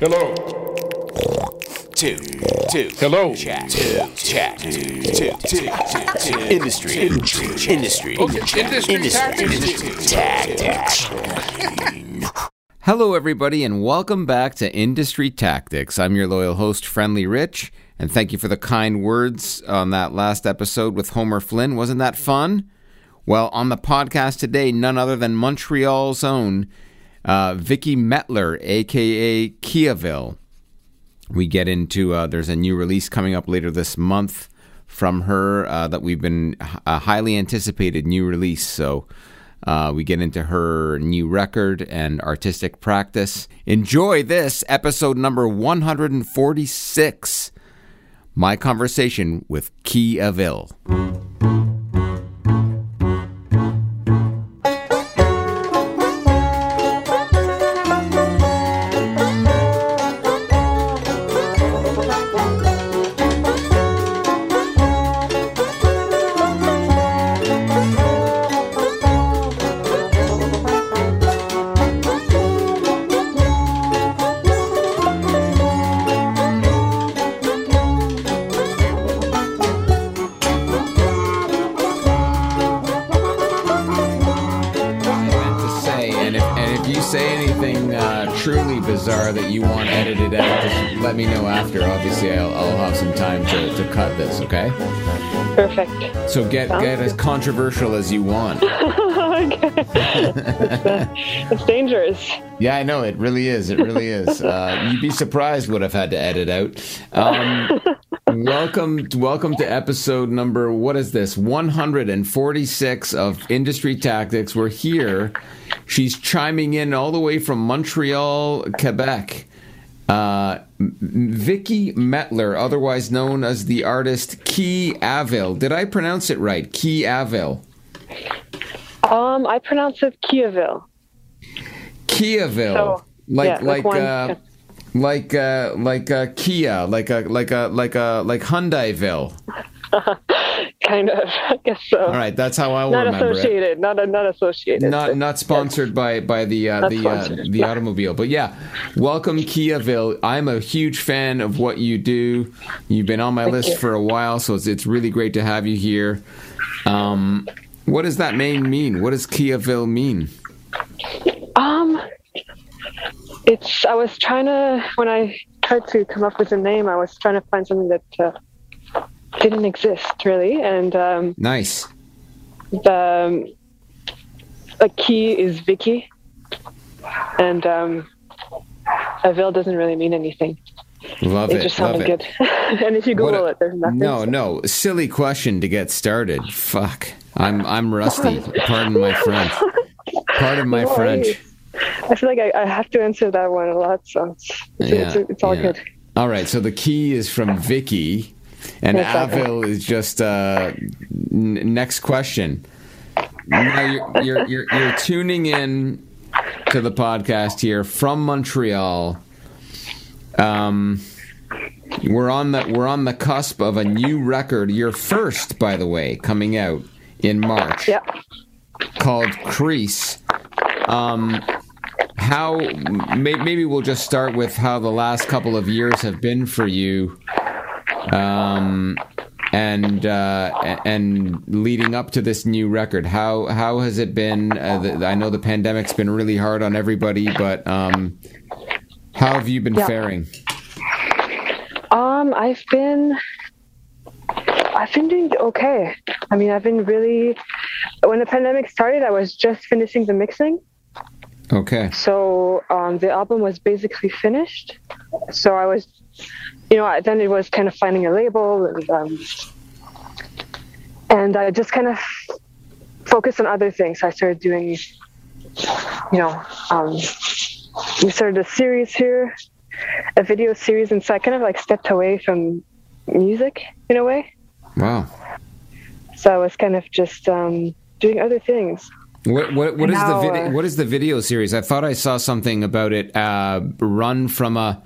Hello. two, two. Hello. Chat, two, chat, two, two, two, two. Industry, industry, industry, industry tactics. tactics. Hello, everybody, and welcome back to Industry Tactics. I'm your loyal host, Friendly Rich, and thank you for the kind words on that last episode with Homer Flynn. Wasn't that fun? Well, on the podcast today, none other than Montreal's own uh, Vicky Mettler, aka Kee Avil. We get into uh, there's a new release coming up later this month from her uh, that we've been a highly anticipated new release. So uh, we get into her new record and artistic practice. Enjoy this episode number 146. My conversation with Kee Avil. Perfect. So get Sounds get as good. controversial as you want. It's dangerous. Yeah, I know it really is. It really is. Uh, you'd be surprised what I've had to edit out. Um, welcome, welcome to episode number. What is this? One hundred and forty-six of Industry Tactics. We're here. She's chiming in all the way from Montreal, Quebec. Uh, Vicky Mettler, otherwise known as the artist Kee Avil. Did I pronounce it right? Kee Avil. Um, I pronounce it Kiaville. Kiaville, So, like yeah, like like uh, like uh, like uh, Kia, like a like a like a like Hyundaiville. Kind of, I guess so. All right, that's how I will not remember it. associated. Not not associated. Not not sponsored by by the uh, the uh, the automobile, but yeah, welcome Kee Avil. I'm a huge fan of what you do. You've been on my list you. for a while, so it's it's really great to have you here. Um, what does that name mean? What does Kee Avil mean? Um, it's. I was trying to when I tried to come up with a name. I was trying to find something that uh, didn't exist really, and um, Nice. the a key is Vicky, and um, Avil doesn't really mean anything. Love It it. just sounded good. and if you Google a- it, there's nothing. No, no, silly question to get started. Fuck, I'm I'm rusty. Pardon my French. Pardon my No French. I feel like I, I have to answer that one a lot, so it's, it's, Yeah, it's, it's all yeah. good. All right, so the key is from Vicky, and. Avil is just uh, n- next question. Now you're, you're you're you're tuning in to the podcast here from Montreal. Um, we're on the we're on the cusp of a new record. Your first, by the way, coming out in March. Yeah. called Crease. Um, how may, maybe we'll just start with how the last couple of years have been for you, um, and uh, and leading up to this new record. How how has it been? Uh, the, I know the pandemic's been really hard on everybody, but um, how have you been Yeah. faring? Um, I've been, I've been doing okay. I mean, I've been really. When the pandemic started, I was just finishing the mixing, Okay, so um, the album was basically finished. So I was, you know, I- then it was kind of finding a label and um, and I just kind of focused on other things. I started doing, you know, um, we started a series here, a video series, and so I kind of like stepped away from music in a way. wow. So I was kind of just um, doing other things. What what what is Now, the video? uh, What is the video series? I thought I saw something about it. Uh, run from a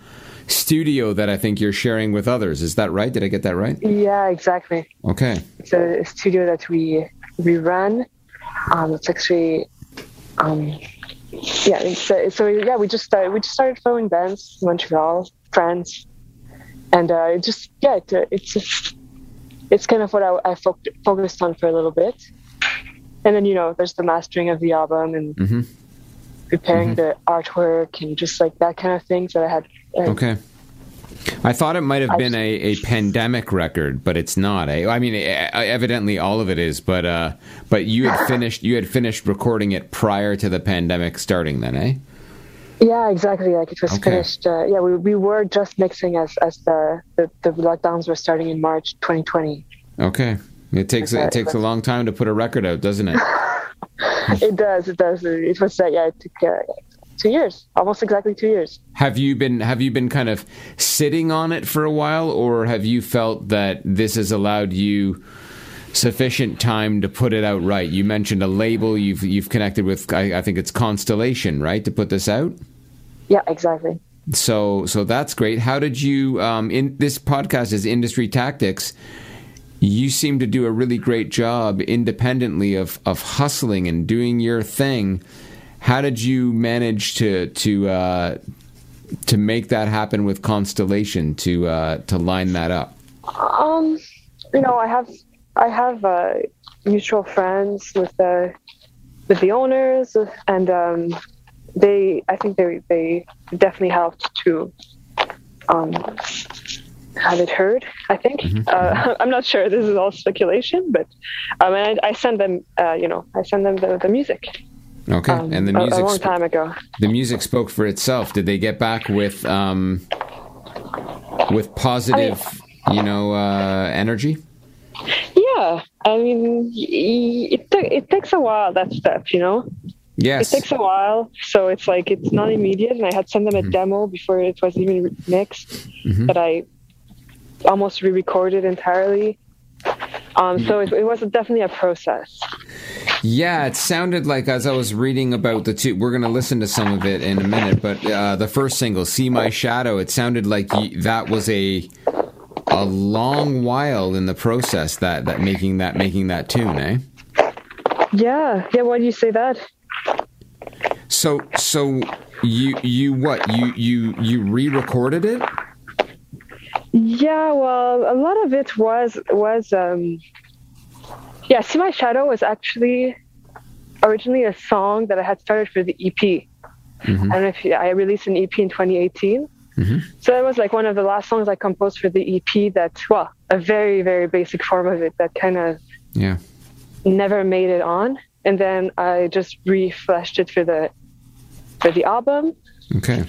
studio that I think you're sharing with others. Is that right? Did I get that right? Yeah, exactly. Okay. It's a studio that we we run. Um, it's actually um, yeah, it's, uh, so yeah, we just started, we just started following bands in Montreal, France, and uh, it just yeah, it, uh, it's just it's kind of what I, I fo- focused on for a little bit, and then you know there's the mastering of the album and Mm-hmm. Preparing the artwork and just like that kind of things that I had. uh, Okay. I thought it might have been a, a pandemic record, but it's not. I mean, evidently all of it is, but uh, but you had finished you had finished recording it prior to the pandemic starting, then, eh? Yeah, exactly. Like it was Okay. finished. Uh, yeah, we, we were just mixing as as the, the the lockdowns were starting in March 2020. Okay. It takes Okay. it takes a long time to put a record out, doesn't it? it does. It does. It was uh, yeah. It took uh, two years, almost exactly two years. Have you been have you been kind of sitting on it for a while, or have you felt that this has allowed you sufficient time to put it out right? You mentioned a label you've you've connected with. I, I think it's Constellation, right, to put this out. Yeah, exactly. So so that's great. How did you? Um, in this podcast is industry tactics. You seem to do a really great job independently of of hustling and doing your thing. How did you manage to to uh, to make that happen with Constellation to uh, to line that up? Um, you know, I have I have uh, mutual friends with the with the owners, and um, they I think they they definitely helped to um, have it heard. I think uh, I'm not sure. This is all speculation, but um, I, I send them uh, you know I send them the, the music Okay, um, and the music a- a, long sp- time ago. the music spoke for itself. Did they get back with um, with positive, you know, uh, energy? Yeah, I mean, it it takes a while that step, you know. Yes. It takes a while, so it's like it's not immediate. And I had sent them a demo before it was even mixed, that I almost re-recorded entirely. Um, so it, it was definitely a process. Yeah, it sounded like as I was reading about the two. We're going to listen to some of it in a minute, but uh, the first single, "See My Shadow," it sounded like you, that was a a long while in the process that that making that making that tune, eh? Yeah, yeah. Why do you say that? So so you you what you you you re-recorded it? Yeah, well, a lot of it was was um, yeah. See my shadow was actually originally a song that I had started for the EP. I don't know if you, I released an EP in 2018. So that was like one of the last songs I composed for the EP. That well, a very very basic form of it that kind of Yeah. never made it on, and then I just refreshed it for the for the album, Okay.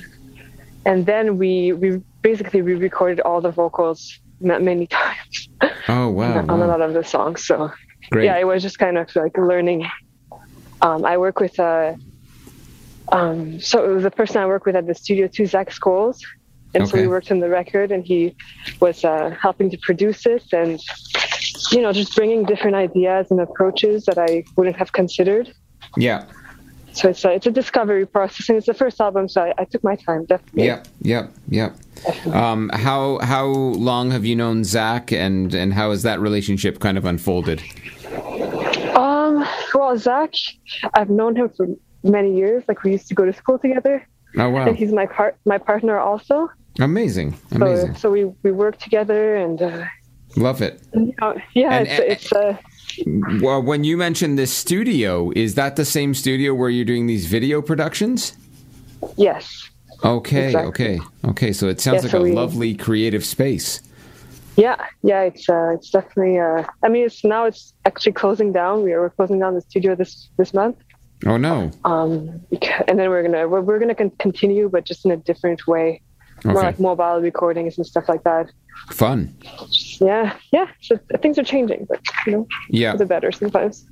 and then we we basically we recorded all the vocals ma- many times Oh wow. on a lot of the songs. So Great. yeah, it was just kind of like learning. Um, I work with uh, um, so the person I work with at the studio too, Zach Scholes, and so Okay. we worked on the record, and he was uh, helping to produce it, and you know, just bringing different ideas and approaches that I wouldn't have considered. Yeah. So it's a, it's a discovery process, and it's the first album, so I, I took my time, definitely. Yep, yep, yep. Um, how how long have you known Zach, and and how has that relationship kind of unfolded? Um, well, Zach, I've known him for many years. Like we used to go to school together, Oh wow, and he's my part my partner also. amazing, So, amazing. so we we work together, and uh, Love it. you know, yeah, And- it's it's uh, Well, when you mentioned this studio, is that the same studio where you're doing these video productions? yes, Okay, Exactly. okay, okay. So it sounds Yeah, like so a we- lovely creative space. yeah, yeah. It's uh, it's definitely. Uh, I mean, it's now it's actually closing down. We are we're closing down the studio this this month. Oh no. Um, and then we're gonna we're, we're gonna con- continue, but just in a different way, more like mobile recordings and stuff like that. Fun. Yeah, yeah. So things are changing, but you know, Yeah. for the better sometimes.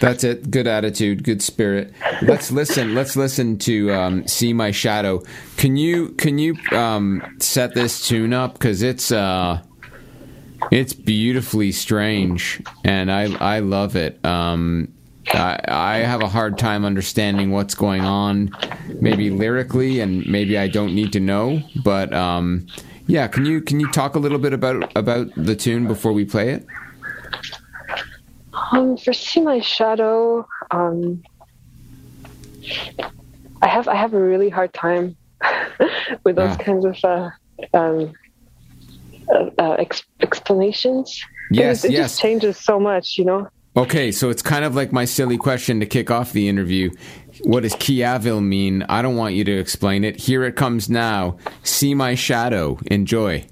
That's it. Good attitude, good spirit. Let's listen. Let's listen to um, "See My Shadow." Can you can you um, set this tune up because it's uh, it's beautifully strange and I I love it. Um, I, I have a hard time understanding what's going on, maybe lyrically, and maybe I don't need to know. But um, yeah, can you can you talk a little bit about about the tune before we play it? Um, for See My Shadow, um, I have I have a really hard time with those Yeah. kinds of uh, um, uh, uh, ex- explanations. Yes, it, it yes. just changes so much, you know. Okay, so it's kind of like my silly question to kick off the interview. What does Kee Avil mean? I don't want you to explain it. Here it comes now. See my shadow. Enjoy.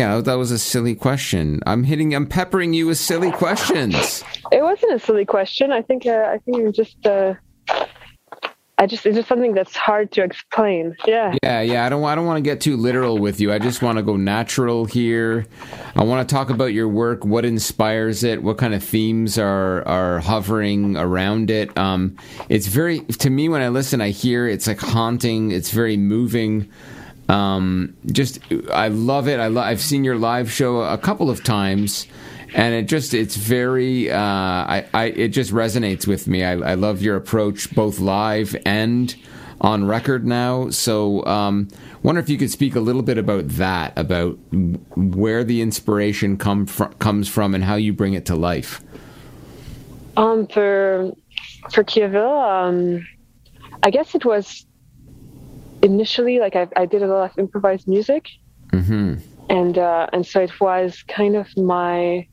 Yeah, that was a silly question. I'm hitting, I'm peppering you with silly questions. It wasn't a silly question. I think uh, I think was just uh, I just it's just something that's hard to explain. Yeah. Yeah, yeah. I don't. I don't want to get too literal with you. I just want to go natural here. I want to talk about your work. What inspires it? What kind of themes are are hovering around it? Um, it's very to me when I listen, I hear it's like haunting. It's very moving. Um, just I love it. I lo- I've seen your live show a couple of times. And it just, it's very, uh, I, I, it just resonates with me. I, I love your approach, both live and on record now. So, um, wonder if you could speak a little bit about that, about where the inspiration come fr- comes from and how you bring it to life. Um, for for Kee Avil, um, I guess it was initially like I, I did a lot of improvised music, hmm and uh, and so it was kind of my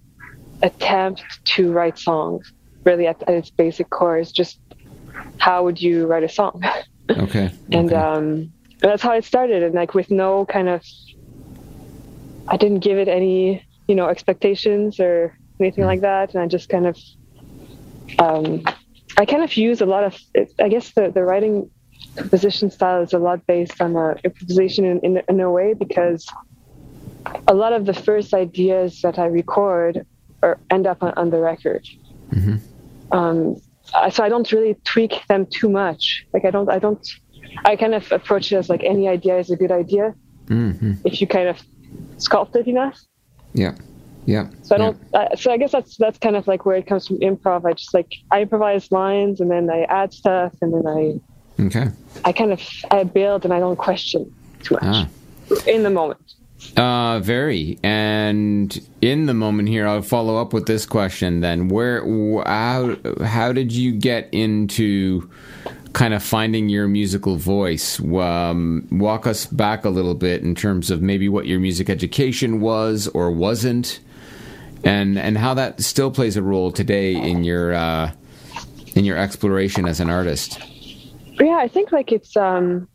attempt to write songs. Really, at, at its basic core, is just how would you write a song? Okay. and okay. um, that's how it started and like with no kind of i didn't give it any you know, expectations or anything like that. And I just kind of, um, I kind of use a lot of, I guess the, the writing composition style is a lot based on uh, improvisation in, in, in a way because a lot of the first ideas that I record or end up on, on the record. Um, so I don't really tweak them too much. Like I don't, I don't, I kind of approach it as like any idea is a good idea hmm if you kind of sculpt it enough. Yeah. Yeah. So I don't. Uh, so I guess that's that's kind of like where it comes from improv. I just like I improvise lines and then I add stuff and then I Yeah. Okay. I kind of I build and I don't question too much Ah. in the moment. Uh, very. And in the moment here, I'll follow up with this question then. Where, how, how did you get into kind of finding your musical voice? Um, walk us back a little bit in terms of maybe what your music education was or wasn't, and and how that still plays a role today in your uh, in your exploration as an artist. Yeah, I think like it's um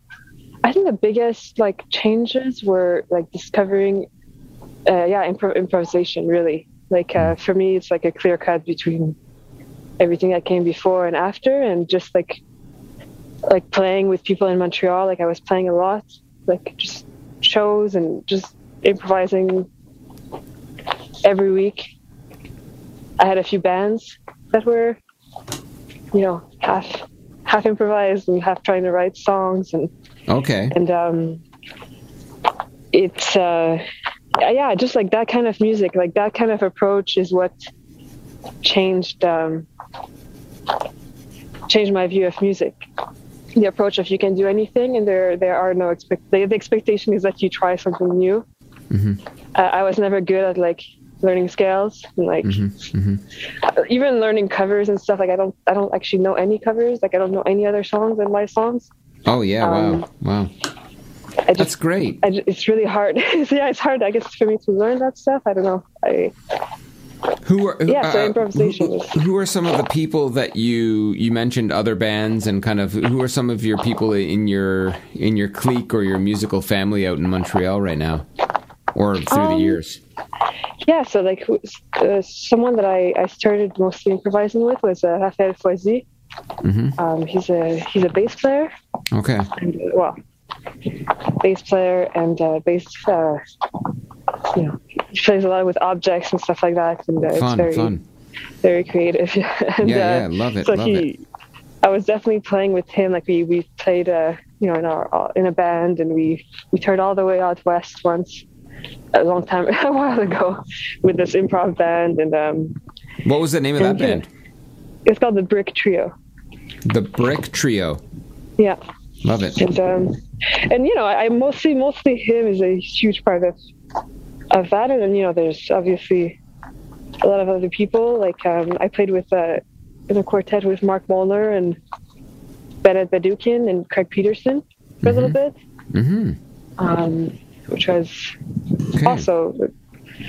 I think the biggest like changes were like discovering uh yeah, impro- improvisation really. Like uh for me it's like a clear cut between everything that came before and after and just like like playing with people in Montreal, like I was playing a lot, like just shows and just improvising every week. I had a few bands that were you know, half half improvised and half trying to write songs and Okay. and um it's uh yeah just like that kind of music like that kind of approach is what changed um changed my view of music. The approach of you can do anything and there there are no expect the, the expectation is that you try something new. Uh, i was never good at like learning scales and like uh, even learning covers and stuff like i don't i don't actually know any covers like i don't know any other songs than my songs Oh yeah. Um, wow. Wow. Just, That's great. I ju- it's really hard. yeah, it's hard, I guess, for me to learn that stuff. I don't know. I Who are who- Yeah, so uh, improvisation Who, who are some of the people that you you mentioned other bands and kind of who are some of your people in your in your clique or your musical family out in Montreal right now, or through the Um, years? yeah. So like, uh, someone that I, I started mostly improvising with was uh, Raphaël Foisy. Mhm. Um, he's a he's a bass player. Okay. And, uh, well, bass player and uh, bass. Uh, you know, he plays a lot with objects and stuff like that, and uh, it's Fun. very Fun. very creative. and, Yeah, uh, yeah, love it, So love he, it. I was definitely playing with him. Like we we played, uh, you know, in our uh, in a band, and we we toured all the way out west once, a long time a while ago, with this improv band, and um, What was the name of that band? it's called the Brick Trio. The Brick Trio. Yeah, Love it. and um, and you know, I, I mostly mostly him is a huge part of of that, and then you know, there's obviously a lot of other people. Like um, I played with uh, in a quartet with Mark Molnar and Bennett Bedoukian and Craig Pedersen for a little bit, Mm-hmm. um, which was Okay. also a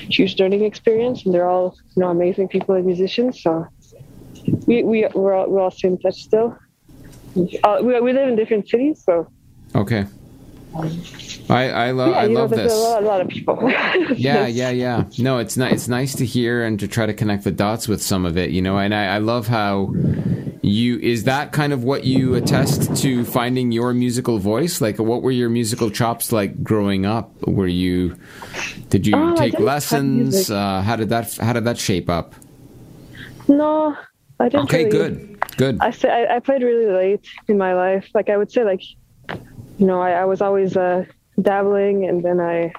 huge learning experience. And they're all you know amazing people and musicians. So we we we're all, we're all staying in touch still. Uh, we we live in different cities, so Okay. I I, lo- yeah, I know, love there's this. a lot, a lot of people. Yeah, yeah, yeah. No, it's nice. It's nice to hear and to try to connect the dots with some of it, you know. And I, I love how you is that kind of what you attest to finding your musical voice. Like, what were your musical chops like growing up? Were you did you Oh, take lessons? Uh, how did that How did that shape up? No, I didn't. Okay, really- good, good. I say I, I played really late in my life. Like I would say, like you know, I, I was always uh, dabbling, and then I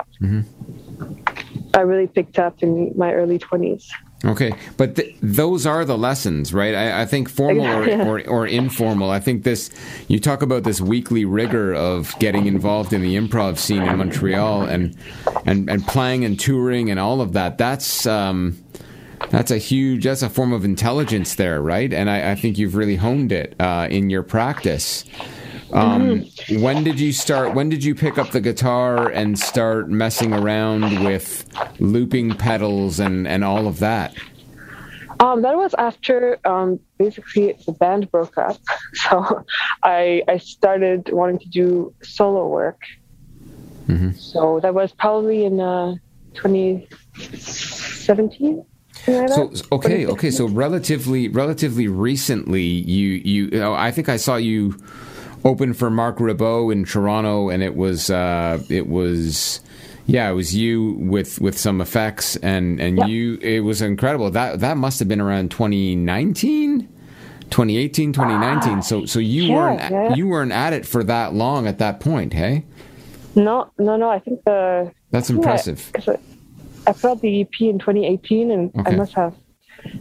I really picked up in my early twenties. Okay, but th- those are the lessons, right? I, I think formal or, or, or informal. I think this. You talk about this weekly rigor of getting involved in the improv scene in Montreal and and and playing and touring and all of that. That's um, that's a huge. That's a form of intelligence there, right? And I, I think you've really honed it uh, in your practice. Um, when did you start? When did you pick up the guitar and start messing around with looping pedals and, and all of that? Um, that was after um, basically the band broke up, so I I started wanting to do solo work. Mm-hmm. So that was probably in uh, 2017. So okay, okay. So relatively, relatively recently, you you. I think I saw you open for Marc Ribot in Toronto, and it was uh, it was. Yeah, it was you with, with some effects, and, and you. It was incredible. That that must have been around 2019, 2018, 2019. So so you weren't yeah. you weren't at it for that long at that point, hey? No, no, no. I think the That's yeah, impressive. I, I put out the EP in 2018, and I must have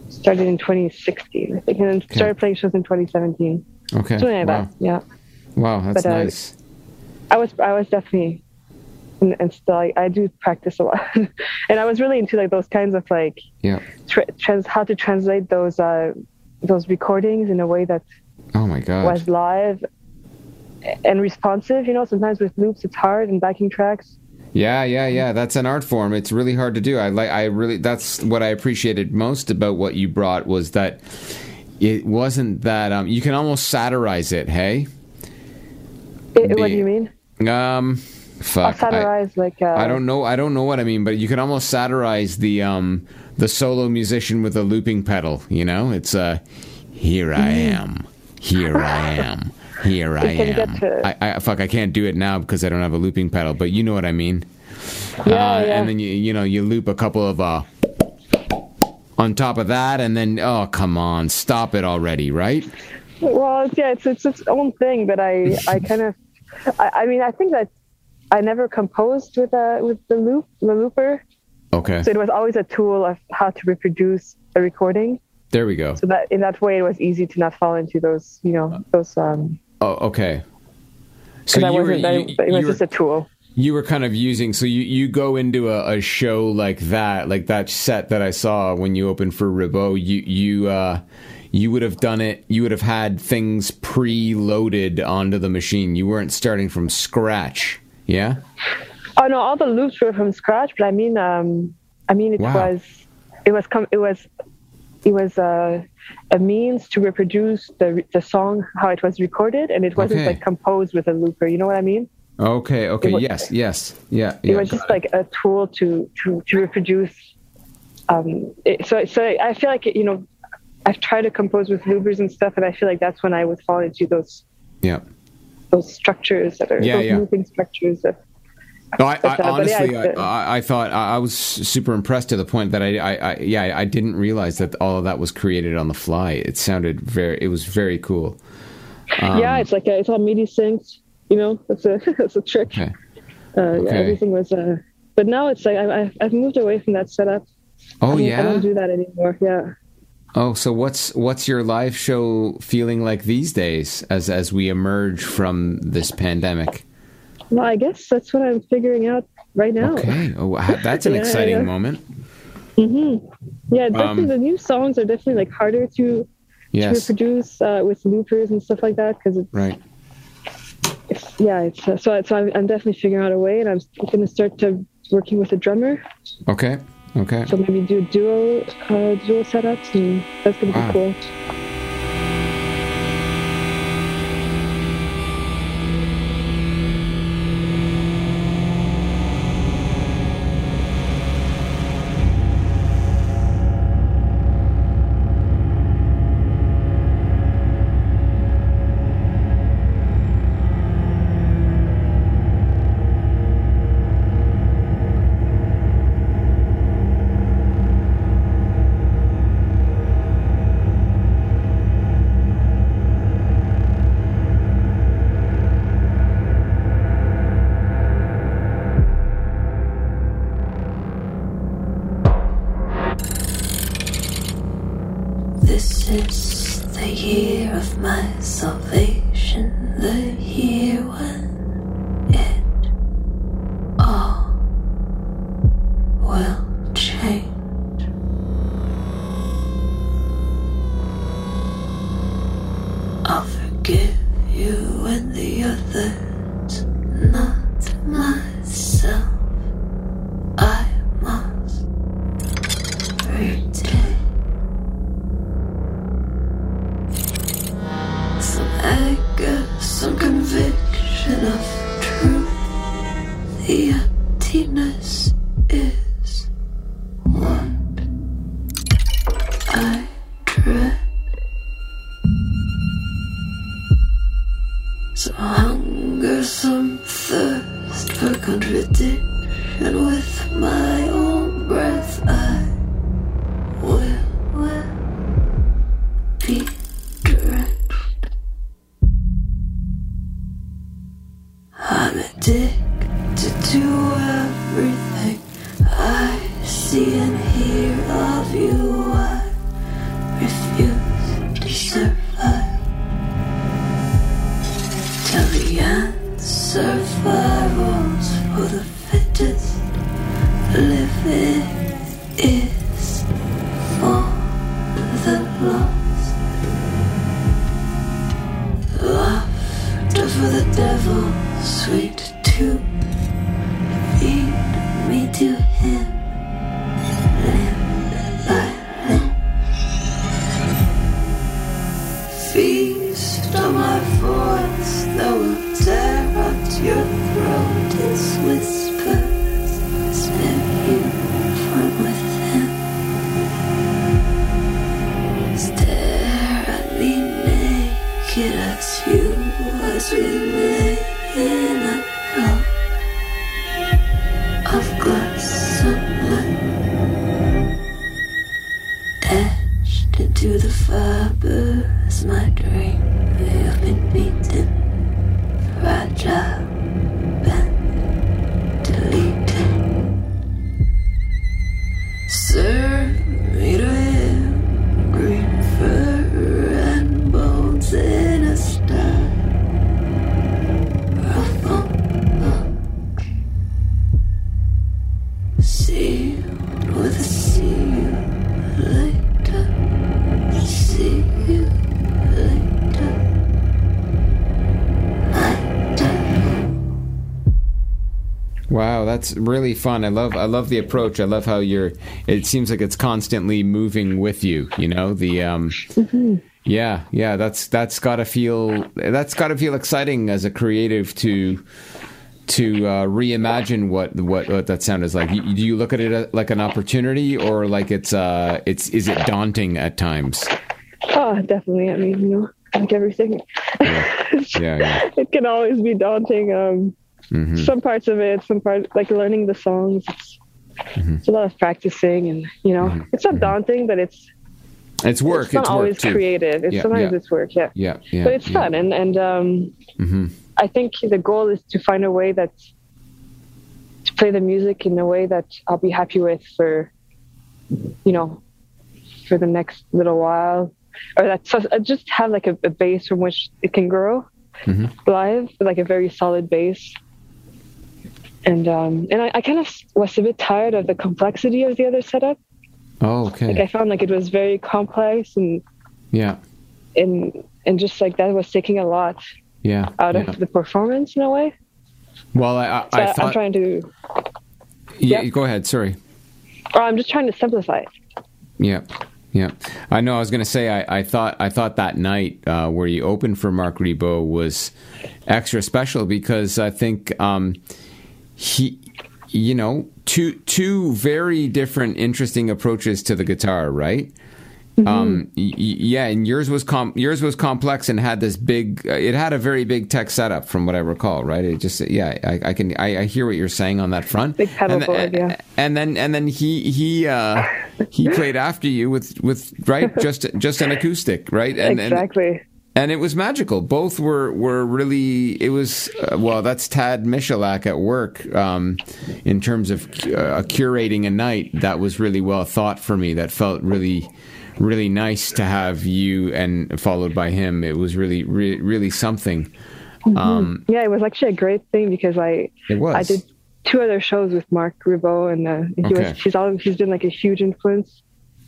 started in 2016. I think, and then started playing shows in 2017. Okay, Something like wow, that. Yeah. Wow, that's But, uh, nice. I was I was definitely and, and still I, I do practice a lot and I was really into like those kinds of like Yeah. tra- trans how to translate those uh those recordings in a way that Oh my god. was live and responsive you know sometimes with loops it's hard and backing tracks Yeah, yeah, yeah. That's an art form. It's really hard to do. I like. I really. That's what I appreciated most about what you brought was that it wasn't that. Um, you can almost satirize it. Hey. It, The- what do you mean Um. I'll Fuck. I, like uh, I don't know. I don't know what I mean, but you can almost satirize the um the solo musician with a looping pedal. You know, it's uh, here I am, here I am, here I You can get am. to- I, I fuck. I can't do it now because I don't have a looping pedal. But you know what I mean. yeah, uh, yeah. and then you you know you loop a couple of uh on top of that, and then oh come on, stop it already, right? Well, it's, yeah, it's it's its own thing, but I I kind of I, I mean I think that I never composed with uh with the loop the looper, Okay, so it was always a tool of how to reproduce a recording. there we go. So that in that way, it was easy to not fall into those you know those um. Oh, okay. So you were, wasn't. You, it was were just a tool. you were kind of using so you, you go into a, a show like that like that set that i saw when you opened for ribot you you uh you would have done it you would have had things pre-loaded onto the machine you weren't starting from scratch yeah Oh no, all the loops were from scratch. But I mean, um, I mean, it Wow. was, it was, com- it was, it was uh, a means to reproduce the the song how it was recorded, and it wasn't Okay. like composed with a looper. You know what I mean? okay okay was- yes yes yeah It yeah was just like a tool to to to reproduce. Um, it, so so I feel like you know, I've tried to compose with loopers and stuff, and I feel like that's when I would fall into those yeah those structures that are Yeah, those yeah. looping structures that No, I, I, uh, yeah, honestly, uh, I, I, thought I was super impressed to the point that I, I, I, yeah, I didn't realize that all of that was created on the fly. It sounded very, it was very cool. Um, yeah, it's like a, it's all MIDI synced. You know, that's a that's a trick. Okay. Uh, Okay. yeah, everything was. Uh, but now it's like I, I've moved away from that setup. Oh I, mean, I don't do that anymore. Yeah. Oh, so what's what's your live show feeling like these days as as we emerge from this pandemic? Well, I guess that's what I'm figuring out right now. Okay, oh, wow, that's an Yeah, exciting yeah. moment. Yeah, definitely Um, the new songs are definitely like harder to, to Yes, reproduce uh, with loopers and stuff like that because it's, right. it's yeah it's uh, so so I'm, I'm definitely figuring out a way and I'm going to start to working with a drummer Okay, okay. so maybe do duo uh, duo setups and that's going to Wow. be cool. The emptiness that's really fun. I love I love the approach. I love how you're it seems like it's constantly moving with you, you know? The um Yeah, yeah, that's that's got to feel that's got to feel exciting as a creative to to uh, reimagine what, what what that sound is like. Do you look at it uh, like an opportunity or like it's uh it's is it daunting at times? Oh, definitely. I mean, you know, like everything. Yeah, yeah. it can always be daunting. Um, hmm Some parts of it, some part like learning the songs. It's, Mm-hmm. it's a lot of practicing, and you know, it's not daunting, but it's It's work. it's not It's, always work creative. It's Yeah, sometimes yeah. it's work, yeah. Yeah, yeah. but it's fun, and and um, hmm I think the goal is to find a way that to play the music in a way that I'll be happy with for, you know, for the next little while, or that so, just have like a, a base from which it can grow Mhm. live, like a very solid base. And um, and I, I kind of was a bit tired of the complexity of the other setup. Oh, okay. Like I found like it was very complex and Yeah, and and just like that was taking a lot yeah. out yeah. of the performance in a way. Well, I, I, So I thought. am trying to yeah, yeah. go ahead. Sorry. or I'm just trying to simplify it. Yeah, yeah. I know. I was going to say. I, I thought. I thought that night uh, where you opened for Marc Ribot was extra special because I think um, he, you know, two two very different, interesting approaches to the guitar, right? Um, y- yeah, and yours was com- yours was complex and had this big. Uh, it had a very big tech setup, from what I recall. Right? It just yeah, I, I can I, I hear what you're saying on that front. Big pedal and, board, yeah. And then and then he he uh, he played after you with with right just just an acoustic, right? And, and exactly. and it was magical. Both were were really. It was uh, well. That's Tad Michalak at work um, in terms of uh, curating a night. That was really well thought for me. That felt really really nice to have you and followed by him. It was really re- really something. Um, yeah, it was actually a great thing because I it was. I did two other shows with Marc Ribot, and uh, he Okay. was he's always he's been like a huge influence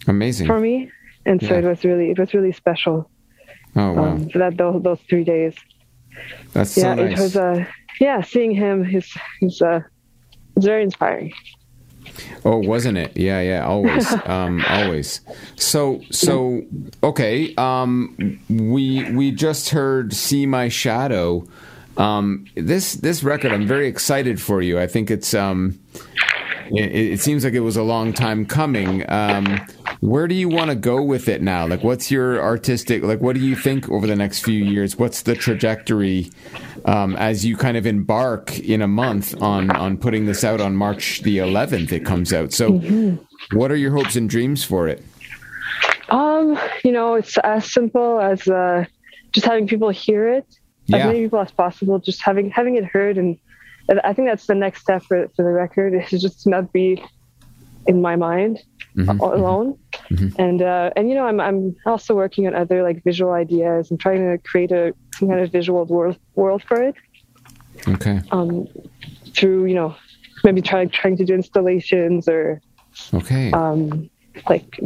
amazing. for me, and so Yeah. it was really it was really special. Oh wow, Um, so that those those three days, that's yeah, so nice. it was uh yeah, seeing him is is uh it's very inspiring. Oh, wasn't it? Yeah, yeah, always, um, always. So, so okay. Um, we we just heard "See My Shadow." Um, this this record, I'm very excited for you. I think it's um, it, it seems like it was a long time coming. Um, where do you want to go with it now? Like, what's your artistic? Like, what do you think over the next few years? What's the trajectory um, as you kind of embark in a month on on putting this out on March the 11th? It comes out. So, Mm-hmm. what are your hopes and dreams for it? Um, you know, it's as simple as uh, just having people hear it, Yeah. as many people as possible, just having having it heard, and and I think that's the next step for for the record is just to not be in my mind Mhm, a- alone, and uh, and you know, I'm I'm also working on other like visual ideas. And trying to create a some kind of visual world world for it. Okay. um, through you know maybe trying trying to do installations or Okay. um, like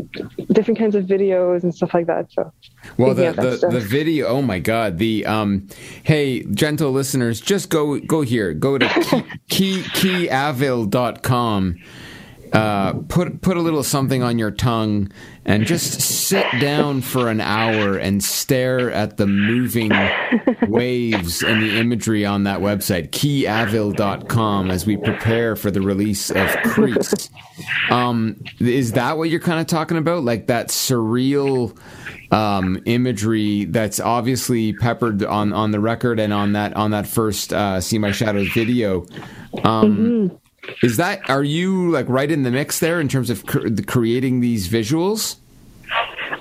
different kinds of videos and stuff like that. So Well, the, the, the video. Oh my God! The um, hey, gentle listeners, just go go here. Go to key, keyavil.com. Uh, put put a little something on your tongue and just sit down for an hour and stare at the moving waves and the imagery on that website keyavil.com as we prepare for the release of Crease. Um, is that what you're kind of talking about? Like that surreal um, imagery that's obviously peppered on, on the record and on that on that first uh, "See My Shadows" video. Um, Is that are you like right in the mix there in terms of cr- creating these visuals?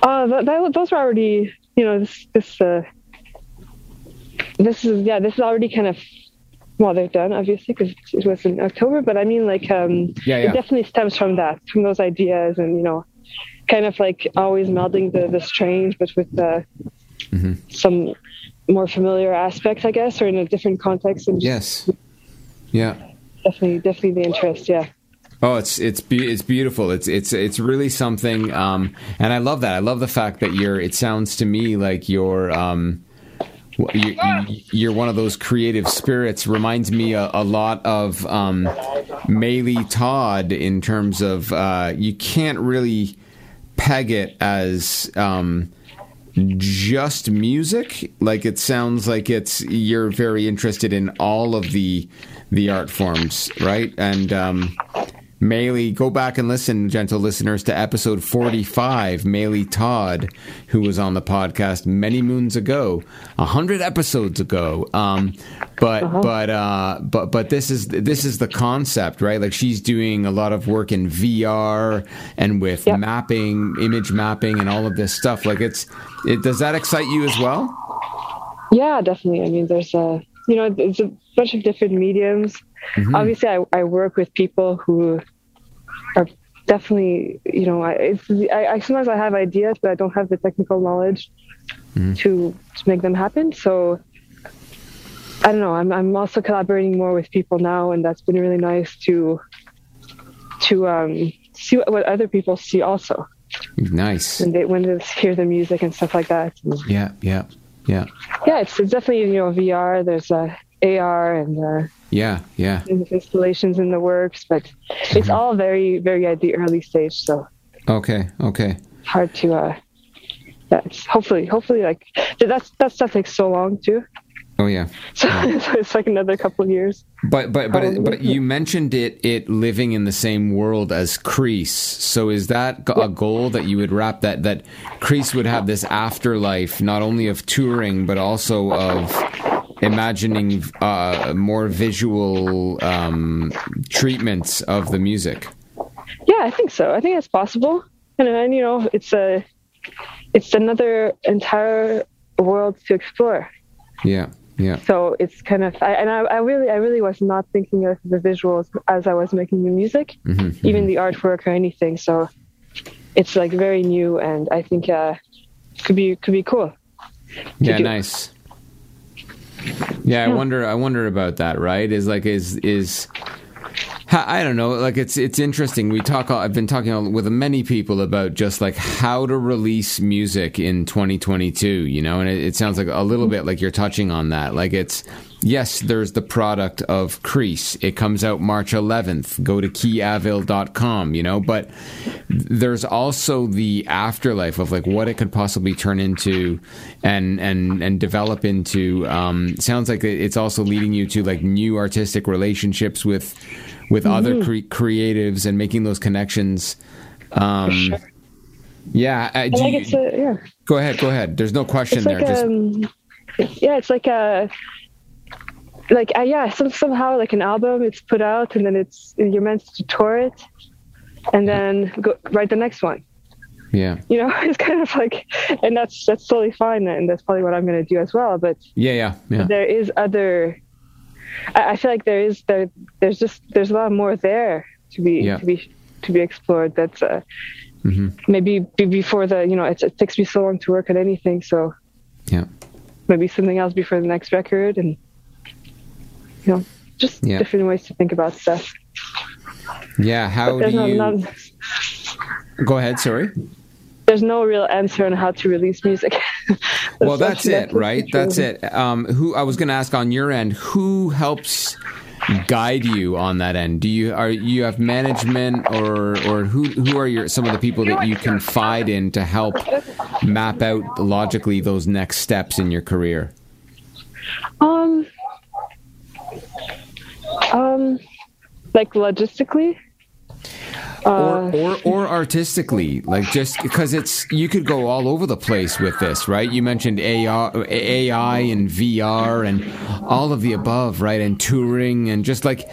Uh, that, that, those were already, you know, this, this, uh, this is, yeah, this is already kind of, well, they're done, obviously, because it was in October, but I mean, like, um, Yeah, yeah. it definitely stems from that, from those ideas and, you know, kind of like always melding the, the strange, but with uh, Mm-hmm. some more familiar aspects, I guess, or in a different context, and Yes. Yeah. Definitely, definitely the interest, yeah. Oh, it's it's be- it's beautiful. It's it's it's really something, um, and I love that. I love the fact that you're. It sounds to me like you're. Um, you're one of those creative spirits. Reminds me a, a lot of um, Maylee Todd in terms of uh, you can't really peg it as um, just music. Like it sounds like it's you're very interested in all of the the art forms, right? And um, Maylee, go back and listen, gentle listeners, to episode 45. Maylee Todd, who was on the podcast many moons ago, a hundred episodes ago. Um, but but uh, but but this is this is the concept, right? Like she's doing a lot of work in VR and with Yep. mapping, image mapping, and all of this stuff. Like it's it, does that excite you as well? Yeah, definitely. I mean, there's a you know, there's a bunch of different mediums. Obviously, I, I work with people who are definitely you know, I, it's, I, I sometimes I have ideas, but I don't have the technical knowledge to to make them happen. So I don't know. I'm I'm also collaborating more with people now, and that's been really nice to to um, see what, what other people see also Nice. when they when they hear the music and stuff like that. Yeah, yeah, yeah, yeah, it's, it's definitely you know VR. There's uh, AR and uh, yeah, yeah. installations in the works, but it's all very very at the early stage, so Okay, okay. hard to. uh That's hopefully hopefully like that's that stuff takes so long too. Oh yeah. So, so it's like another couple of years. But but but it, but you mentioned it it living in the same world as Crease. So is that a goal that you would wrap that that Crease would have this afterlife not only of touring but also of imagining uh, more visual um, treatments of the music. Yeah, I think so. I think it's possible, and then you know, it's a, it's another entire world to explore. Yeah, yeah. So it's kind of, I, and I, I really, I really was not thinking of the visuals as I was making the music, Mm-hmm, even the artwork or anything. So it's like very new, and I think uh, could be could be cool. Yeah, do. nice. Yeah, I wonder. I wonder about that. Right? Is like is is. I don't know. Like it's it's interesting. We talk. I've been talking with many people about just like how to release music in 2022. You know, and it, it sounds like a little bit like you're touching on that. Like it's yes, there's the product of Crease. It comes out March 11th. Go to keyavil.com, you know, but there's also the afterlife of like what it could possibly turn into and and and develop into. Um, sounds like it's also leading you to like new artistic relationships with with other cre- creatives and making those connections. Um, sure. Yeah, I do you- it's a, yeah. go ahead, go ahead. There's no question It's like there. Just um, yeah, it's like a like uh, yeah, some, somehow like an album. It's put out and then it's you're meant to tour it, and then go write the next one. yeah, You know, it's kind of like, and that's that's totally fine, and that's probably what I'm going to do as well. But yeah, yeah, yeah. there is other. I, I feel like there is there there's just there's a lot more there to be Yeah. to be to be explored. That's uh, Mhm. maybe be before the you know it's, it takes me so long to work at anything, so Yeah. maybe something else before the next record, and you know just Yeah. different ways to think about stuff. Yeah, how do There's no, you none, go ahead? Sorry. There's no real answer on how to release music. Well, that's it, right? That's it. Um, who I was going to ask on your end, who helps guide you on that end? Do you are you have management or or who who are your some of the people that you confide in to help map out logically those next steps in your career? Um, um, like logistically. Or, Uh, or or artistically like just because it's you could go all over the place with this right you mentioned AI, AI and VR and all of the above right and touring and just like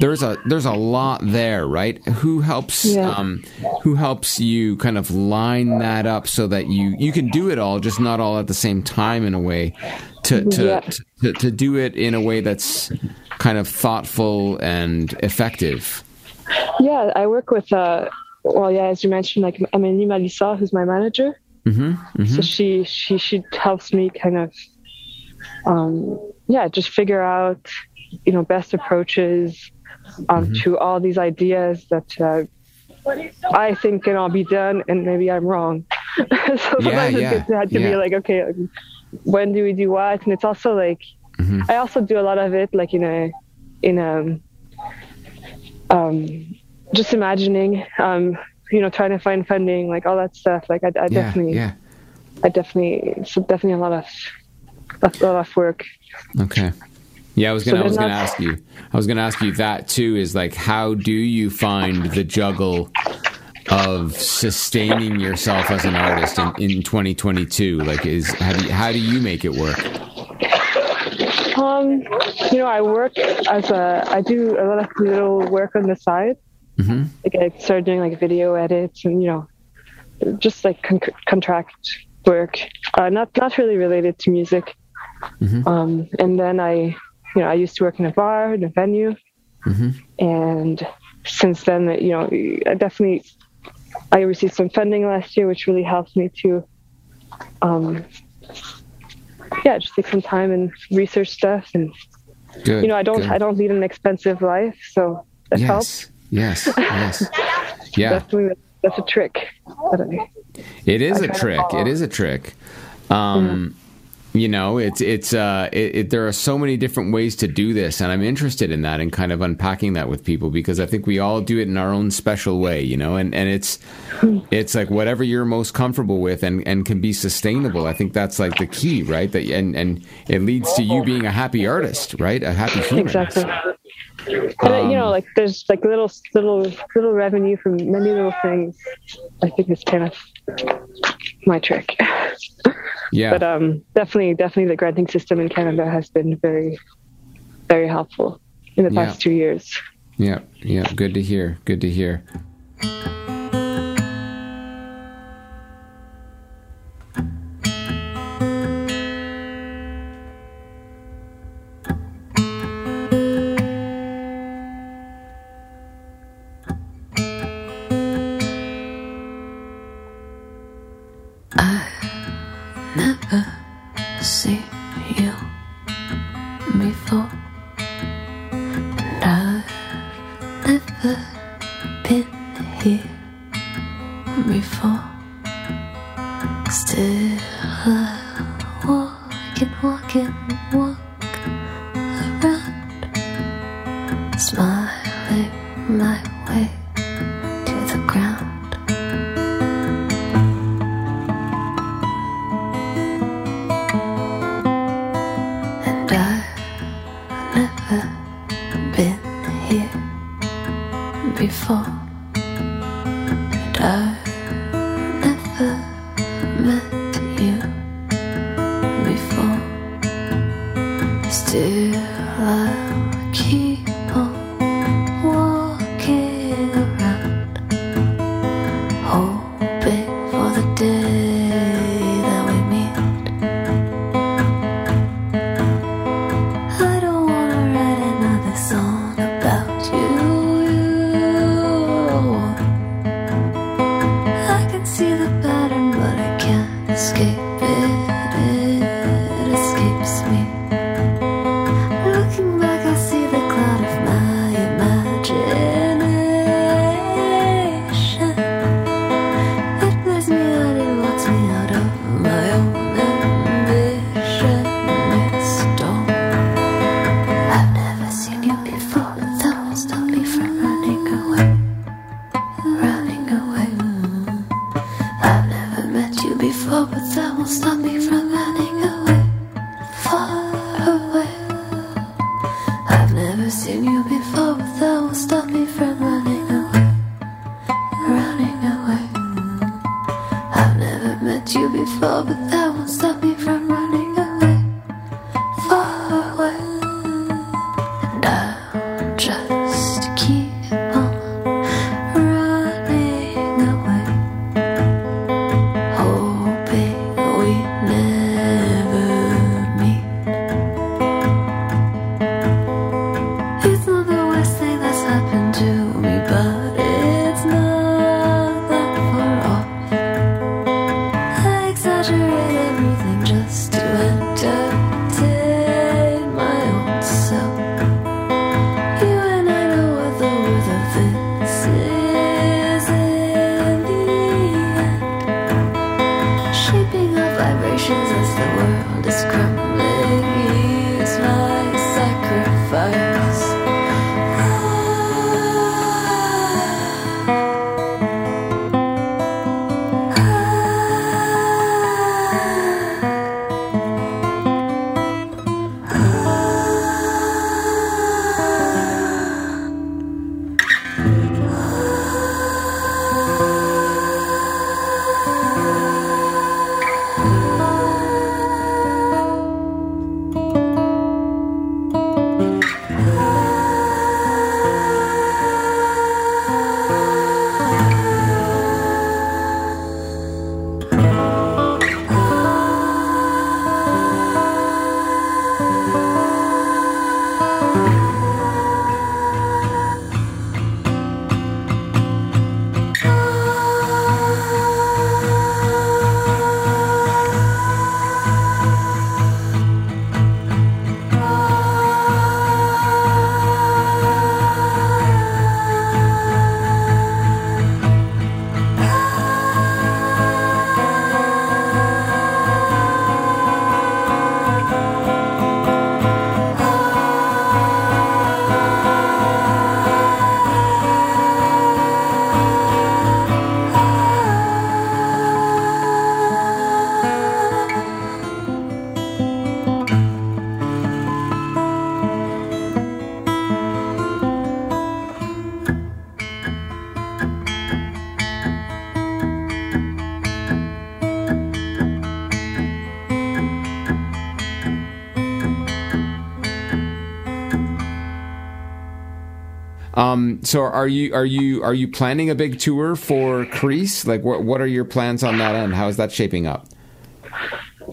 there's a there's a lot there right who helps Yeah. um who helps you kind of line that up so that you you can do it all just not all at the same time in a way to to Yeah. to, to do it in a way that's kind of thoughtful and effective yeah, I work with. Uh, well, yeah, as you mentioned, like Amélie Malissa, who's my manager. mm-hmm, So she she she helps me kind of, um, yeah, just figure out, you know, best approaches um, Mm-hmm. to all these ideas that uh, I think can all be done, and maybe I'm wrong. so sometimes yeah, it's good to, to yeah. be like, okay, like, when do we do what? And it's also like, Mm-hmm. I also do a lot of it like in a, in a, um, just imagining, um, you know, trying to find funding, like all that stuff. Like I, I yeah definitely. yeah I definitely, it's definitely a lot of, a lot of work. Okay. Yeah, I was gonna. So I was they're gonna ask you. I was gonna ask you that too. Is like, how do you find the juggle of sustaining yourself as an artist in, in 2022? Like, is how do you, how do you make it work? Um, you know, I work as a, I do a lot of little work on the side. Mhm. Like I started doing like video edits and you know, just like con- contract work, uh, not not really related to music. Mhm. Um, and then I, you know, I used to work in a bar, in a venue, Mhm. and since then, you know, I definitely, I received some funding last year, which really helped me to, um, yeah, just take some time and research stuff, and Good. you know, I don't, good. I don't lead an expensive life, so that helps. Yes. Yes. Yes. Yeah. Definitely, that's a trick. It is I a trick. It is a trick. Um, You know, it's it's uh, it, it, there are so many different ways to do this, and I'm interested in that and kind of unpacking that with people because I think we all do it in our own special way. You know, and and it's it's like whatever you're most comfortable with and and can be sustainable. I think that's like the key, right? That and and it leads to you being a happy artist, right? A happy human. Exactly. And you Um, know, like there's like little, little, little revenue from many little things. I think it's kind of my trick. Yeah. but um, definitely, definitely, the granting system in Canada has been very, very helpful in the past Yeah. two years. Yeah, yeah, good to hear. Good to hear. Um, so are you are you are you planning a big tour for Crease? Like, what what are your plans on that end? How is that shaping up?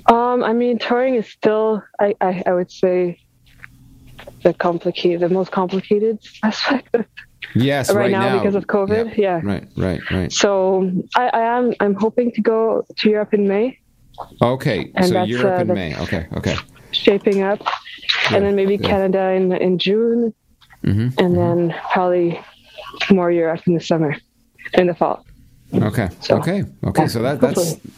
Um, I mean, touring is still, I, I, I would say, the complicated, the most complicated aspect Yes, right, right, now, because of COVID. Yeah. Right, right, right. So I, I am, I'm hoping to go to Europe in May, Okay, And so Europe uh, in May. Okay, okay. shaping up, and then maybe yeah. Canada in in June, Mhm, and then probably more Europe in the summer, in the fall. Okay. So, okay. Okay. So that that's hopefully.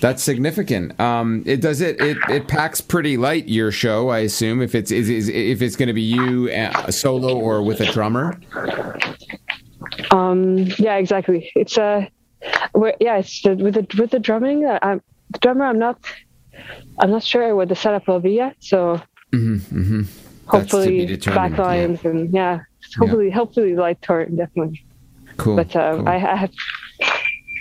that's significant. Um, it does it, it it packs pretty light your show, I assume. If it's is, is if it's going to be you uh, solo or with a drummer. Um, yeah, exactly. It's a, uh, yeah, it's the, with the with the drumming. uh, I'm the drummer. I'm not, I'm not sure what the setup will be yet. So Mm-hmm, That's be hopefully determined, back lines and yeah, hopefully hopefully light tour definitely. Cool. But uh, cool. I, I had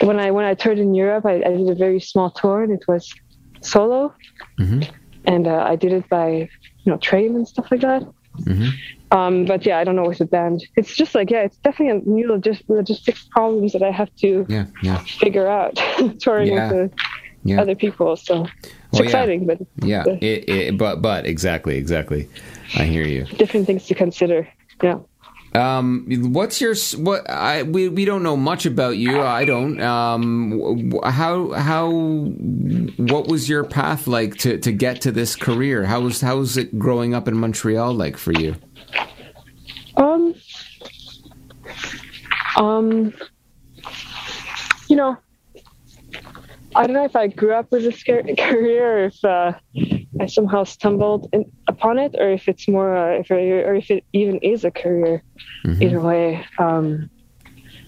when I when I toured in Europe, I, I did a very small tour and it was solo, Mhm. and uh, I did it by you know train and stuff like that. Um, but yeah, I don't know with the band. It's just like yeah, it's definitely a new logis- logistics problems that I have to Yeah, yeah, figure out touring Yeah. with the yeah. other people. So it's Well, yeah. exciting, but Yeah, it, it, but but exactly, exactly. I hear you. different things to consider. Yeah. Um, what's your what? I we we don't know much about you. I don't. Um, how how what was your path like to to get to this career? How was how was it growing up in Montreal like for you? Um. Um. You know, I don't know if I grew up with this career, or if uh, I somehow stumbled in, upon it, or if it's more, uh, if or if it even is a career. Either way, um,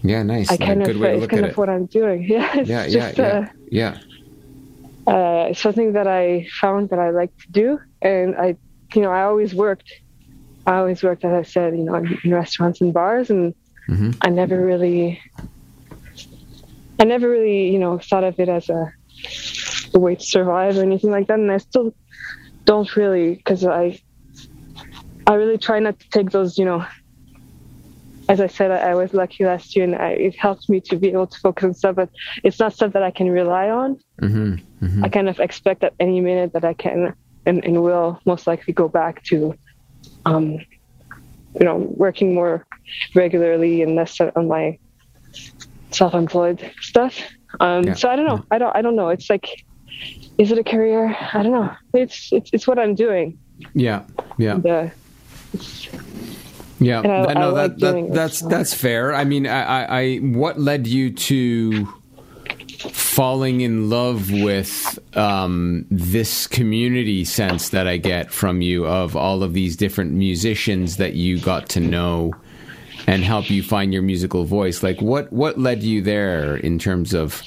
Yeah, nice. I kind a good of way to it's kind of it. what I'm doing. Yeah, it's Yeah, yeah, just, yeah, yeah. Uh, uh, it's something that I found that I like to do, and I, you know, I always worked. I always worked, as I said, you know, in, in restaurants and bars, and Mhm. I never really, I never really, you know, thought of it as a, a way to survive or anything like that, and I still don't really, because I, I really try not to take those, you know. As I said, I, I was lucky last year, and I, it helped me to be able to focus on stuff. But it's not stuff that I can rely on. Mm-hmm. I kind of expect at any minute that I can and, and will most likely go back to, um, you know, working more regularly and less on my self-employed stuff. Um, Yeah. So I don't know. I don't. I don't know. It's like, is it a career? I don't know. It's it's it's what I'm doing. Yeah, yeah. The, Yeah, And I- know I that, like that that's so. that's fair. I mean, I, I, I what led you to falling in love with um, this community sense that I get from you of all of these different musicians that you got to know and help you find your musical voice. Like, what what led you there in terms of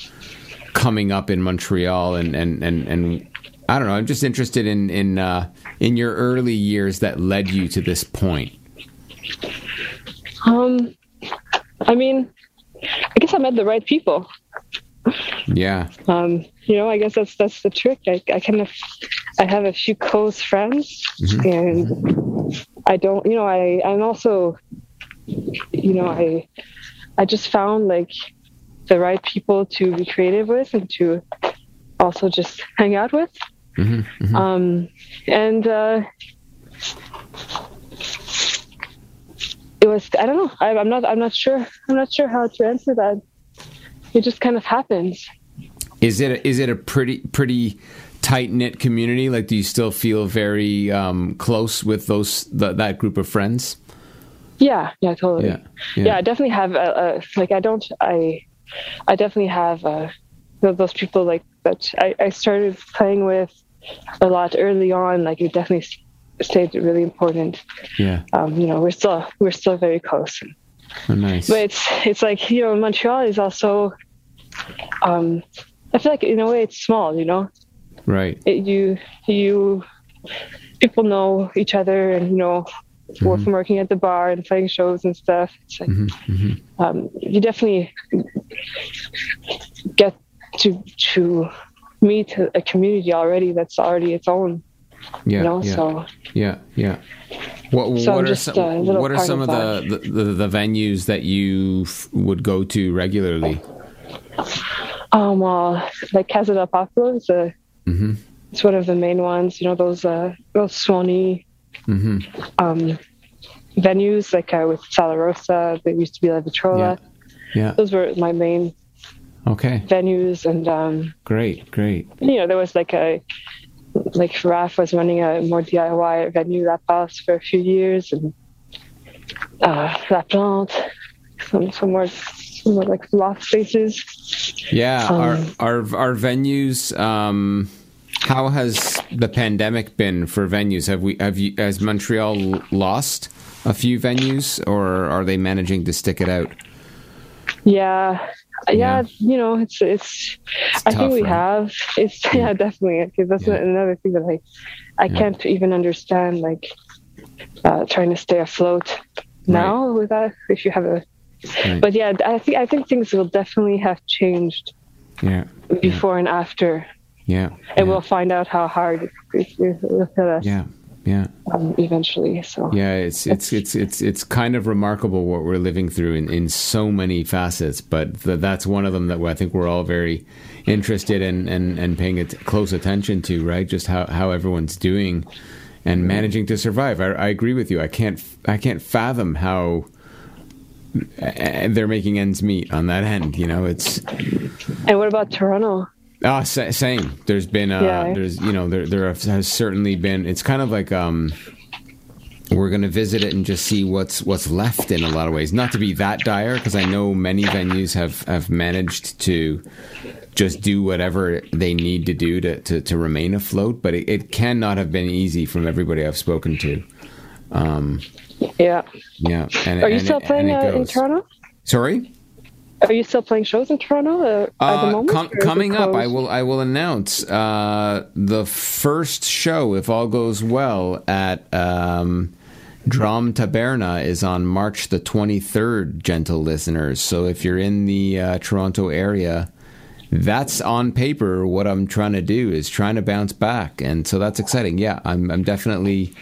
coming up in Montreal and and and, and I don't know. I'm just interested in in uh, in your early years that led you to this point. um, I mean, I guess I met the right people. Yeah. um, you know, I guess that's that's the trick. I, I kind of I have a few close friends, and I don't, you know, I I'm also, you know, I I just found like the right people to be creative with and to also just hang out with. Um, and uh, it was I don't know. I, I'm not I'm not sure. I'm not sure how to answer that. It just kind of happens. Is it a, is it a pretty pretty tight knit community? Like, do you still feel very um, close with those th- that group of friends? Yeah, yeah, totally. Yeah, Yeah, yeah. I definitely have. a, uh, like, I don't. I, I definitely have uh, th- those people like that. I, I started playing with a lot early on. Like, it definitely stayed really important. Yeah, Um, you know, we're still we're still very close. oh, nice. But it's it's like you know, Montreal is also. Um, I feel like in a way it's small. You know, right. it, you you people know each other and you know Mm-hmm. from working at the bar and playing shows and stuff it's like Mm-hmm. um, you definitely get to to meet a, community already that's already its own Yeah, you know yeah, so yeah, yeah. What, So what are some what are some of the, the, the venues that you f- would go to regularly? um well like casa del popolo is a Mm-hmm. it's one of the main ones you know those uh those swanee Mm-hmm. um venues like uh, with Sala Rosa there used to be La Vitrola Yeah. those were my main Okay. venues and um Great. Great. you know there was like a like Raf was running a more DIY venue La Paz for a few years and uh La Plante some some more some more like loft spaces Yeah, Um, our our our venues. Um, how has the pandemic been for venues? Have we have you has Montreal lost a few venues, or are they managing to stick it out? yeah Yeah. yeah, you know it's it's, I tough, think we right? have it's yeah definitely because that's Yeah. another thing that I I can't even understand like uh, trying to stay afloat now with that if you have a Right. but yeah I think I think things will definitely have changed Yeah, before and after yeah, and yeah, we'll find out how hard it, will hit us. yeah, yeah. um, eventually. So Yeah, it's it's it's it's it's kind of remarkable what we're living through in, in so many facets, but th- that's one of them that I think we're all very interested in and and paying it close attention to, right? Just how how everyone's doing and managing to survive. I, I agree with you. I can't I can't fathom how uh, they're making ends meet on that end. You know, it's And what about Toronto? Ah, sa- same. There's been, uh, Yeah. there's, you know, there there has certainly been. It's kind of like um, we're going to visit it and just see what's what's left in a lot of ways. Not to be that dire, because I know many venues have have managed to just do whatever they need to do to to, to remain afloat. But it, it cannot have been easy from everybody I've spoken to. Um, Yeah. yeah. And, Are you and still playing uh, in. Toronto? Sorry. Are you still playing shows in Toronto uh, at the Uh, moment? com- or is it coming up, I will I will announce uh, the first show, if all goes well, at um, Drom Taberna is on March the twenty third. Gentle listeners, so if you're in the uh, Toronto area, that's on paper. What I'm trying to do is trying to bounce back, and so that's exciting. Yeah, I'm I'm definitely.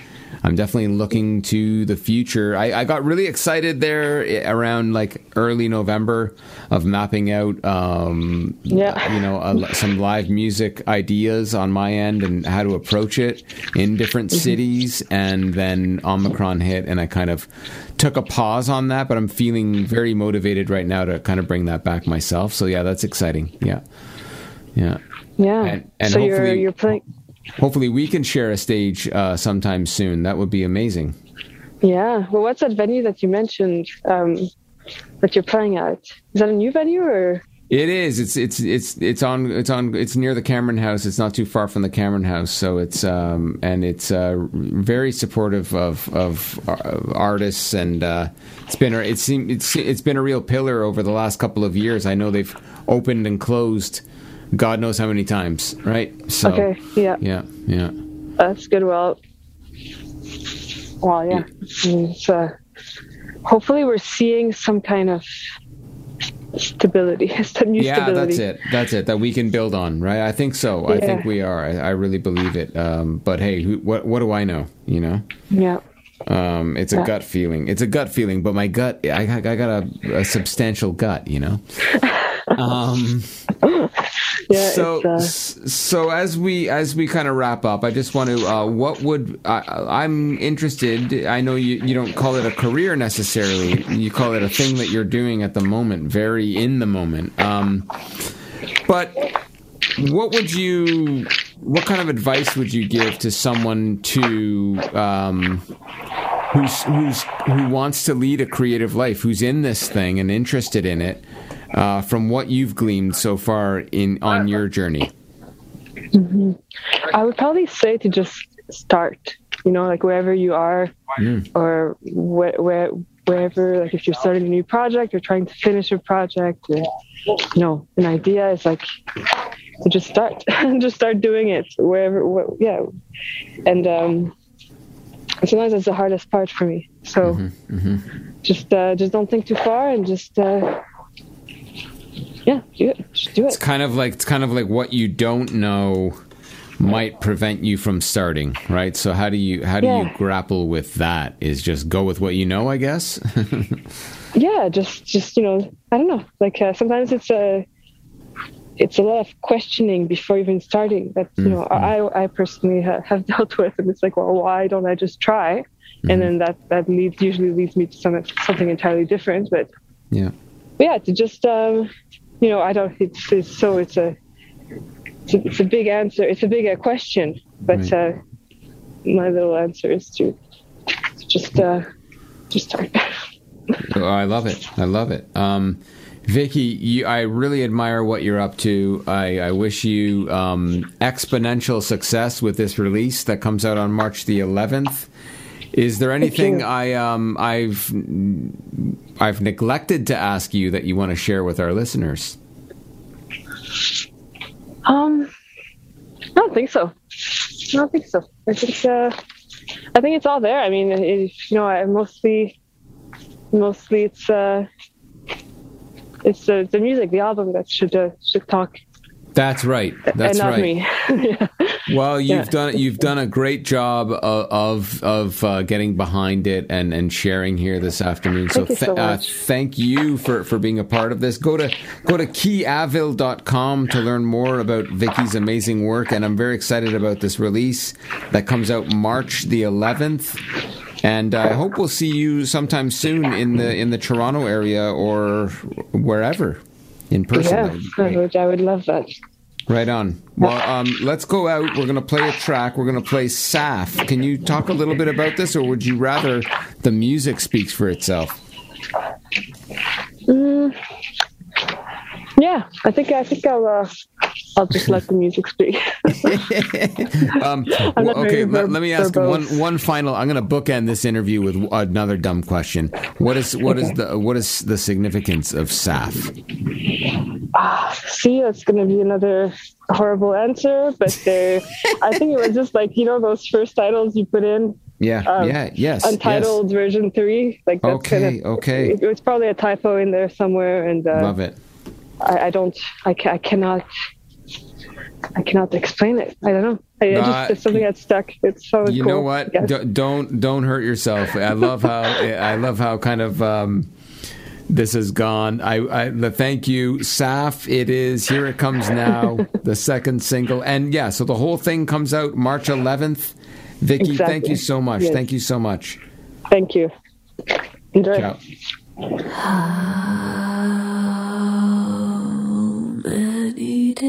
I'm definitely looking to the future. I, I got really excited there around like early November of mapping out, um, Yeah. you know, uh, some live music ideas on my end and how to approach it in different cities. And then Omicron hit, and I kind of took a pause on that. But I'm feeling very motivated right now to kind of bring that back myself. So yeah, that's exciting. Yeah, yeah. Yeah. and- and so you're you're playing. Hopefully, we can share a stage uh, sometime soon. That would be amazing. Yeah. Well, what's that venue that you mentioned um, that you're playing at? Is that a new venue or? It is. It's it's it's it's on it's on it's near the Cameron House. It's not too far from the Cameron House. So it's um and it's uh, very supportive of of uh, artists and uh, it's been a, it seem it's it's been a real pillar over the last couple of years. I know they've opened and closed, God knows how many times, right? So Okay. Yeah. yeah, yeah. That's good. Well. Well, yeah. It's, uh, hopefully, we're seeing some kind of stability. Some new yeah, stability. that's it. That's it. That we can build on, right? I think so. I think we are. I, I really believe it. Um, but hey, who, what what do I know? You know. Yeah. Um, it's a Yeah. gut feeling. It's a gut feeling, but my gut, I, got- I got a, a substantial gut, you know. Um, Yeah. so, uh, so as we as we kind of wrap up, I just want to. Uh, what would I, I'm interested? I know you you don't call it a career necessarily. You call it a thing that you're doing at the moment, very in the moment. Um, but what would you? What kind of advice would you give to someone to? Um, who's who's who wants to lead a creative life, who's in this thing and interested in it, uh, from what you've gleaned so far in on your journey. I would probably say to just start. You know, like wherever you are, or where, where wherever. Like if you're starting a new project or trying to finish a project, or, you know, an idea is like to just start, just start doing it wherever. Wh- yeah, and um, sometimes that's the hardest part for me. So just uh, just don't think too far and just uh, yeah, do it. Just do It's kind of like it's kind of like what you don't know might prevent you from starting, right? So how do you how do you grapple with that? Is just go with what you know, I guess. yeah just just you know i don't know like uh, sometimes it's a it's a lot of questioning before even starting that you know i i personally ha- have dealt with and it's like well why don't i just try and then that that leads usually leads me to some, something entirely different but yeah. yeah to just um you know i don't it's, it's so it's a it's a, it's a big answer it's a big uh, question but Right. uh my little answer is to, to just uh just start Oh, I love it. I love it. Um, Vicky, you, I really admire what you're up to. I, I wish you um, exponential success with this release that comes out on March the 11th. Is there anything. I um, I've I've neglected to ask you that you want to share with our listeners? Um, I don't think so. I don't think so. I think uh, I think it's all there. I mean, it, you know, I mostly, mostly it's uh, it's the the music, the album that should uh, should talk, That's right. That's right. yeah. Well, you've Yeah. done you've done a great job of of, of uh, getting behind it and, and sharing here this afternoon. Thank you so uh, thank you for, for being a part of this. Go to go to keyavil.com to learn more about Vicky's amazing work, and I'm very excited about this release that comes out March the 11th. And I hope we'll see you sometime soon in the in the Toronto area or wherever in person. Yeah, be I would, love that. Right on. Well, um, let's go out. We're going to play a track. We're going to play Saf. Can you talk a little bit about this, or would you rather the music speaks for itself? Yeah, I think I think I'll uh, I'll just let the music speak. Um, well, okay, very let, me ask one verbose. one final. I'm going to bookend this interview with another dumb question. What is what is the what is the significance of Saf? See, it's going to be another horrible answer, but there, I think it was just like you know those first titles you put in, Yeah, Um, yeah, yes, Untitled version three. Like that's Okay, kind of okay. It, was probably a typo in there somewhere, and uh, Love it. I, I don't, I, ca- I cannot, I cannot explain it. I don't know. I, I Uh, just it's something that stuck. It's so You cool. know what? Yes. D- don't don't hurt yourself. I love how I love how kind of um, this has gone. I, I the thank you, Saf. It is here. It comes now. the second single, and yeah. So the whole thing comes out March 11th. Vicky, thank you so much. Yes. Thank you so much. Thank you. Enjoy. Ciao. Many How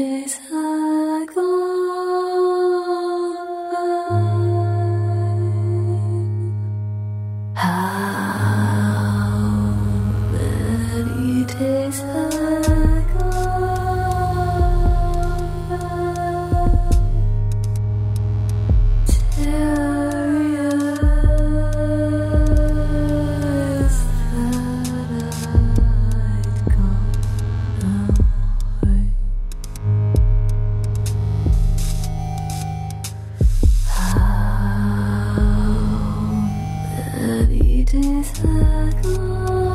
days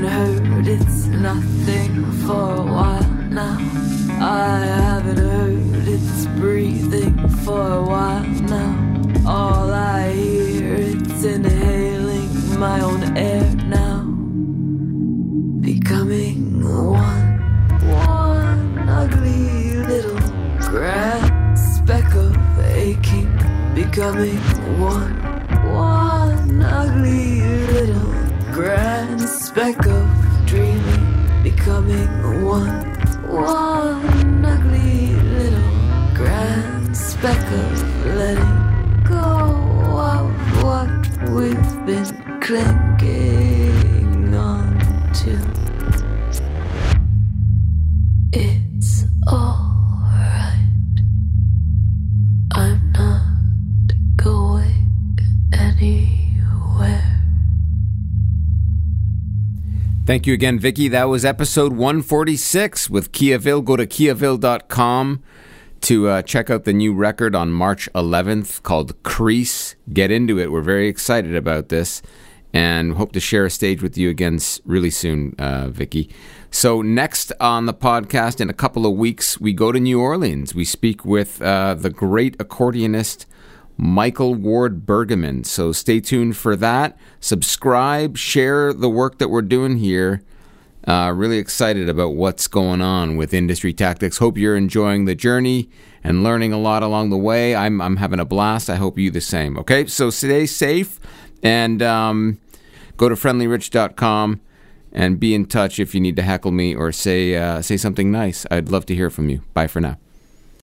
haven't heard it's nothing for a while now. I haven't heard it's breathing for a while now. All I hear it's inhaling my own air now. Becoming one, one ugly little grass speck of aching. Becoming one, one ugly speck of dreaming. Becoming one, one ugly little grand speck of letting go of what we've been clinging Thank you again, Vicky. That was episode 146 with Kee Avil. Go to keeavil.com to uh, check out the new record on March 11th called Crease. Get into it. We're very excited about this and hope to share a stage with you again really soon, uh, Vicky. So, next on the podcast in a couple of weeks, we go to New Orleans. We speak with uh, the great accordionist Michael Ward-Bergeman. So, stay tuned for that. Subscribe, share the work that we're doing here. Uh, really excited about what's going on with industry tactics. Hope you're enjoying the journey and learning a lot along the way. I'm, I'm having a blast. I hope you the same. Okay, so stay safe and um, go to friendlyrich.com and be in touch if you need to heckle me or say uh, say something nice. I'd love to hear from you. Bye for now.